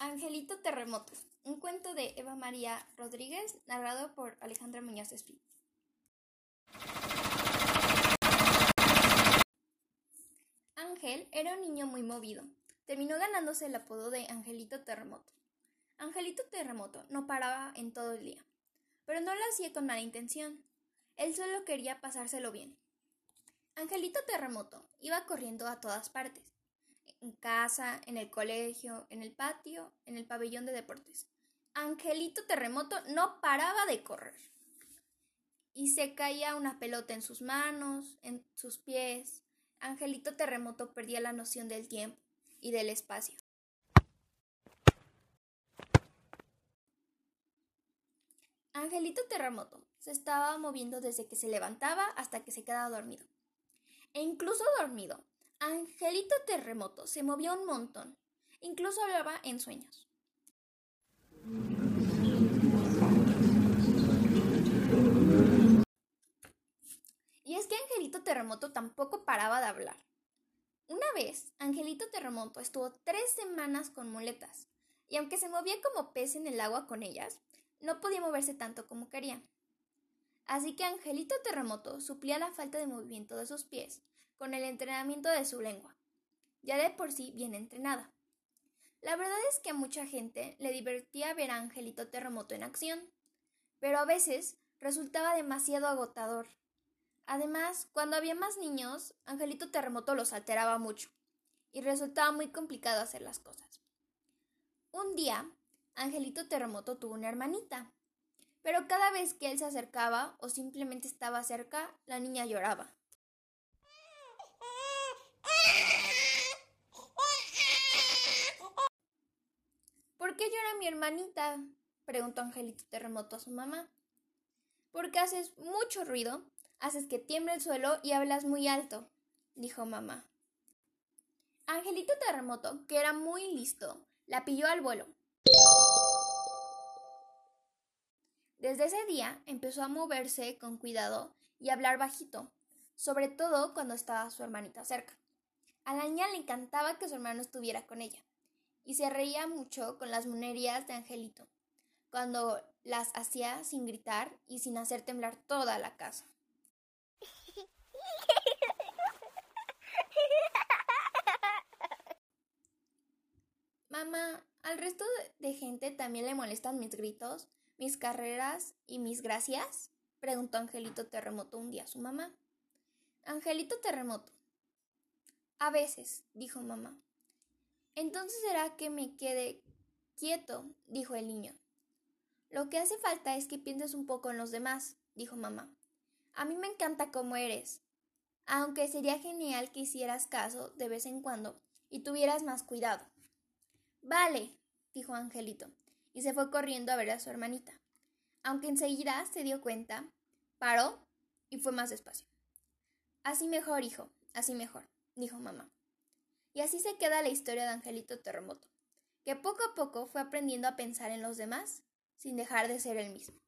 Angelito Terremoto, un cuento de Eva María Rodríguez, narrado por Alejandra Muñoz Espí. Ángel era un niño muy movido. Terminó ganándose el apodo de Angelito Terremoto. Angelito Terremoto no paraba en todo el día, pero no lo hacía con mala intención. Él solo quería pasárselo bien. Angelito Terremoto iba corriendo a todas partes en casa, en el colegio, en el patio, en el pabellón de deportes. Angelito Terremoto no paraba de correr. Y se caía una pelota en sus manos, en sus pies. Angelito Terremoto perdía la noción del tiempo y del espacio. Angelito Terremoto se estaba moviendo desde que se levantaba hasta que se quedaba dormido. E incluso dormido, Angelito Terremoto se movía un montón. Incluso hablaba en sueños. Y es que Angelito Terremoto tampoco paraba de hablar. Una vez, Angelito Terremoto estuvo tres semanas con muletas, y aunque se movía como pez en el agua con ellas, no podía moverse tanto como quería. Así que Angelito Terremoto suplía la falta de movimiento de sus pies con el entrenamiento de su lengua, ya de por sí bien entrenada. La verdad es que a mucha gente le divertía ver a Angelito Terremoto en acción, pero a veces resultaba demasiado agotador. Además, cuando había más niños, Angelito Terremoto los alteraba mucho y resultaba muy complicado hacer las cosas. Un día, Angelito Terremoto tuvo una hermanita, pero cada vez que él se acercaba o simplemente estaba cerca, la niña lloraba. Qué llora mi hermanita? preguntó Angelito Terremoto a su mamá. Porque haces mucho ruido, haces que tiemble el suelo y hablas muy alto, dijo mamá. Angelito Terremoto, que era muy listo, la pilló al vuelo. Desde ese día empezó a moverse con cuidado y a hablar bajito, sobre todo cuando estaba su hermanita cerca. A la niña le encantaba que su hermano estuviera con ella y se reía mucho con las monerías de Angelito, cuando las hacía sin gritar y sin hacer temblar toda la casa. Mamá, ¿al resto de gente también le molestan mis gritos, mis carreras y mis gracias? preguntó Angelito Terremoto un día a su mamá. Angelito Terremoto. A veces, dijo mamá. Entonces será que me quede quieto, dijo el niño. Lo que hace falta es que pienses un poco en los demás, dijo mamá. A mí me encanta cómo eres, aunque sería genial que hicieras caso de vez en cuando y tuvieras más cuidado. Vale, dijo Angelito, y se fue corriendo a ver a su hermanita. Aunque enseguida se dio cuenta, paró y fue más despacio. Así mejor, hijo, así mejor, dijo mamá. Y así se queda la historia de Angelito Terremoto, que poco a poco fue aprendiendo a pensar en los demás sin dejar de ser el mismo.